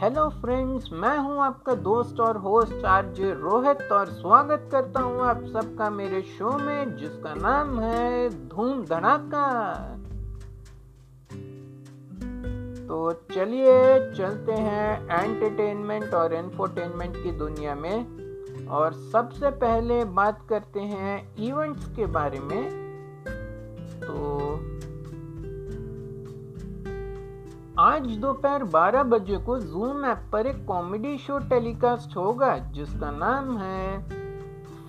Hello friends मैं हूँ आपका दोस्त और होस्ट आरजे रोहित और स्वागत करता हूँ आप सबका मेरे शो में, जिसका नाम है धूम धड़ाका। तो चलिए, चलते हैं एंटरटेनमेंट और इंफोटेनमेंट की दुनिया में। और सबसे पहले बात करते हैं इवेंट्स के बारे में। तो आज दोपहर 12 बजे को जूम ऐप पर एक कॉमेडी शो टेलीकास्ट होगा, जिसका नाम है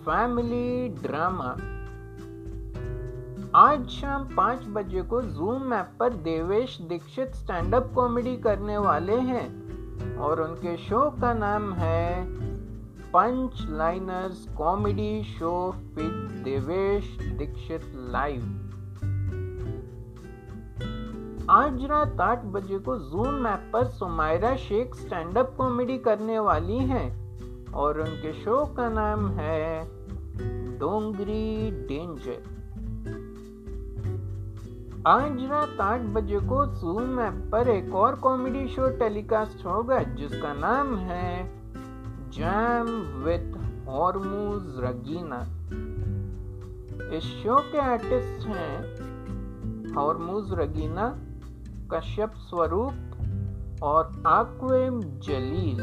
फैमिली ड्रामा आज शाम पाँच बजे को जूम ऐप पर Devesh Dixit stand up comedy करने वाले हैं, और उनके शो का नाम है punch liners comedy show with Devesh Dixit live आज रात आठ बजे को जूम ऐप पर Sumaira Sheikh stand up comedy करने वाली हैं और उनके शो का नाम है डोंगरी डेंजर। आज रात आठ बजे को जूम ऐप पर एक और कॉमेडी शो टेलीकास्ट होगा, जिसका नाम है जैम विथ हॉर्मूज रगीना इस शो के आर्टिस्ट हैं हॉर्मूज रगीना कश्यप स्वरूप और आक्वेम जलील।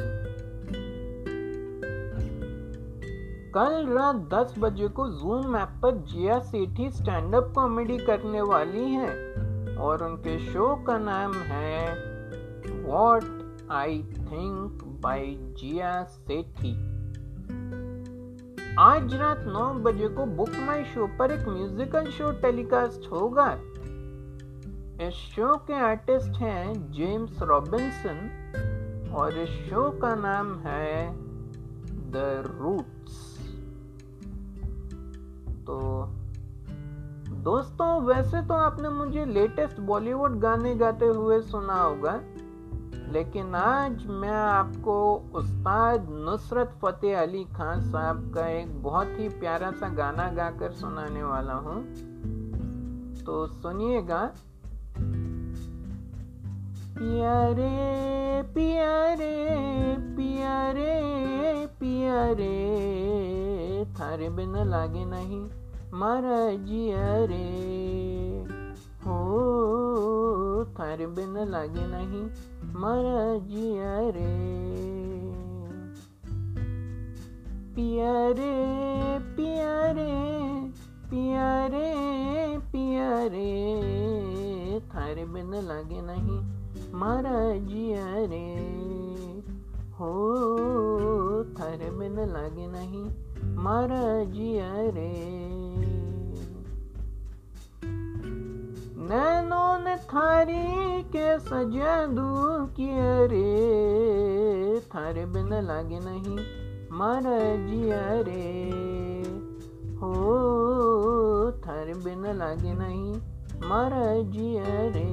कल रात 10 बजे को जूम ऐप पर Jiya Sethi stand up comedy करने वाली हैं और उनके शो का नाम है what I think by Jiya Sethi. आज रात 9 बजे को बुक माई शो पर एक म्यूजिकल शो टेलीकास्ट होगा। इस शो के आर्टिस्ट हैं जेम्स रॉबिन्सन और इस शो का नाम है द रूट्स। तो दोस्तों, वैसे तो आपने मुझे लेटेस्ट बॉलीवुड गाने गाते हुए सुना होगा, लेकिन आज मैं आपको उस्ताद नुसरत फतेह अली खान साहब का एक बहुत ही प्यारा सा गाना गाकर सुनाने वाला हूँ। तो सुनिएगा। प्यारे प्यारे प्यारे प्यारे। थारे बिन लागे नहीं मारा जिया रे। हो, थारे बिन लागे नहीं मारा जिया रे। प्यारे प्यारे प्यारे प्यारे। थारे बिन लागे नहीं मारा जिया रे हो, थर बिन लागे नहीं मारा जिया रे नैनों ने थारी के सजा दू किया रे। थारे बिन लागे नहीं मारा जिया रे हो, थारे बिन लागे नहीं मारा जिया रे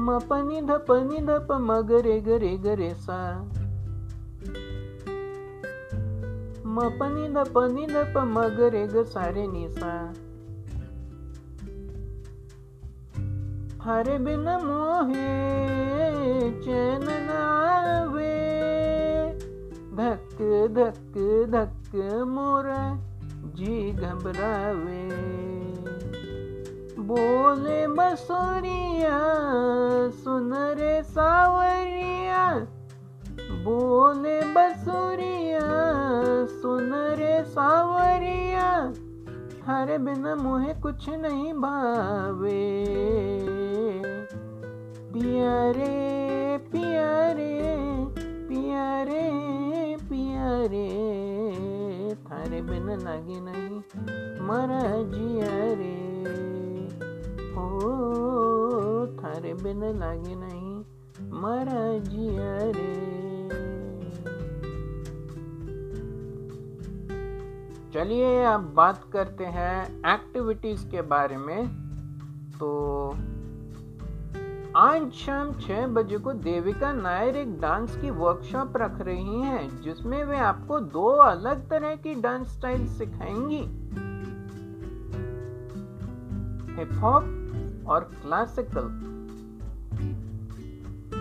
मपनी धपनी धप मगरे गरे गरे सा। मपनी धपनी धप मगरे ग सारे निसा हरे बिन मोहे चैन नावे, धक धक धक मोरा जी घबरावे। बोले बसुरिया सुन रे सावरिया। बोले बसुरिया सुन रे सावरिया। हरे बिना मुहे कुछ नहीं भावे। प्यारे प्यारे प्यारे प्यारे। थारे बिना लगे नहीं मरा जिया रे। हो, थारे बिन लागे नहीं मरा जिया रे। चलिए अब बात करते हैं एक्टिविटीज़ के बारे में। तो आज शाम छह बजे को देविका नायर एक डांस की वर्कशॉप रख रही हैं, जिसमें वे आपको दो अलग तरह की डांस स्टाइल सिखाएँगी। हिप हॉप और क्लासिकल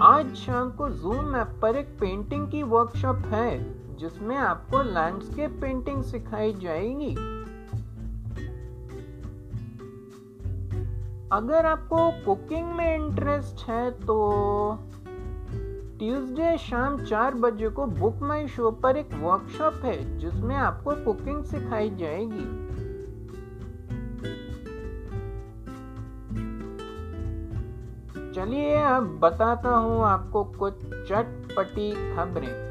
आज शाम को जूम ऐप पर एक पेंटिंग की वर्कशॉप है, जिसमें आपको लैंडस्केप पेंटिंग सिखाई जाएगी। अगर आपको कुकिंग में इंटरेस्ट है तो ट्यूसडे शाम चार बजे को बुक माई शो पर एक वर्कशॉप है, जिसमें आपको कुकिंग सिखाई जाएगी। चलिए अब बताता हूँ आपको कुछ चटपटी खबरें।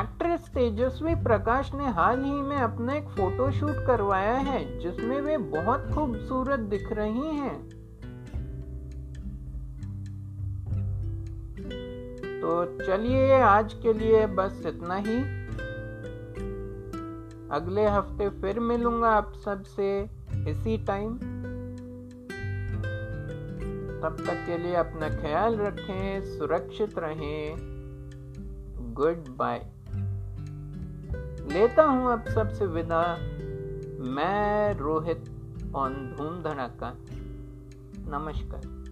एक्ट्रेस तेजस्वी प्रकाश ने हाल ही में अपना एक फ़ोटो शूट करवाया है, जिसमें वे बहुत खूबसूरत दिख रही हैं। तो चलिए आज के लिए बस इतना ही। अगले हफ़्ते फिर मिलूँगा आप सबसे। इसी टाइम तब तक के लिए अपना ख्याल रखें, सुरक्षित रहें। गुड बाय लेता हूँ अब सबसे विदा। मैं रोहित ऑन धूम धड़ाका। नमस्कार।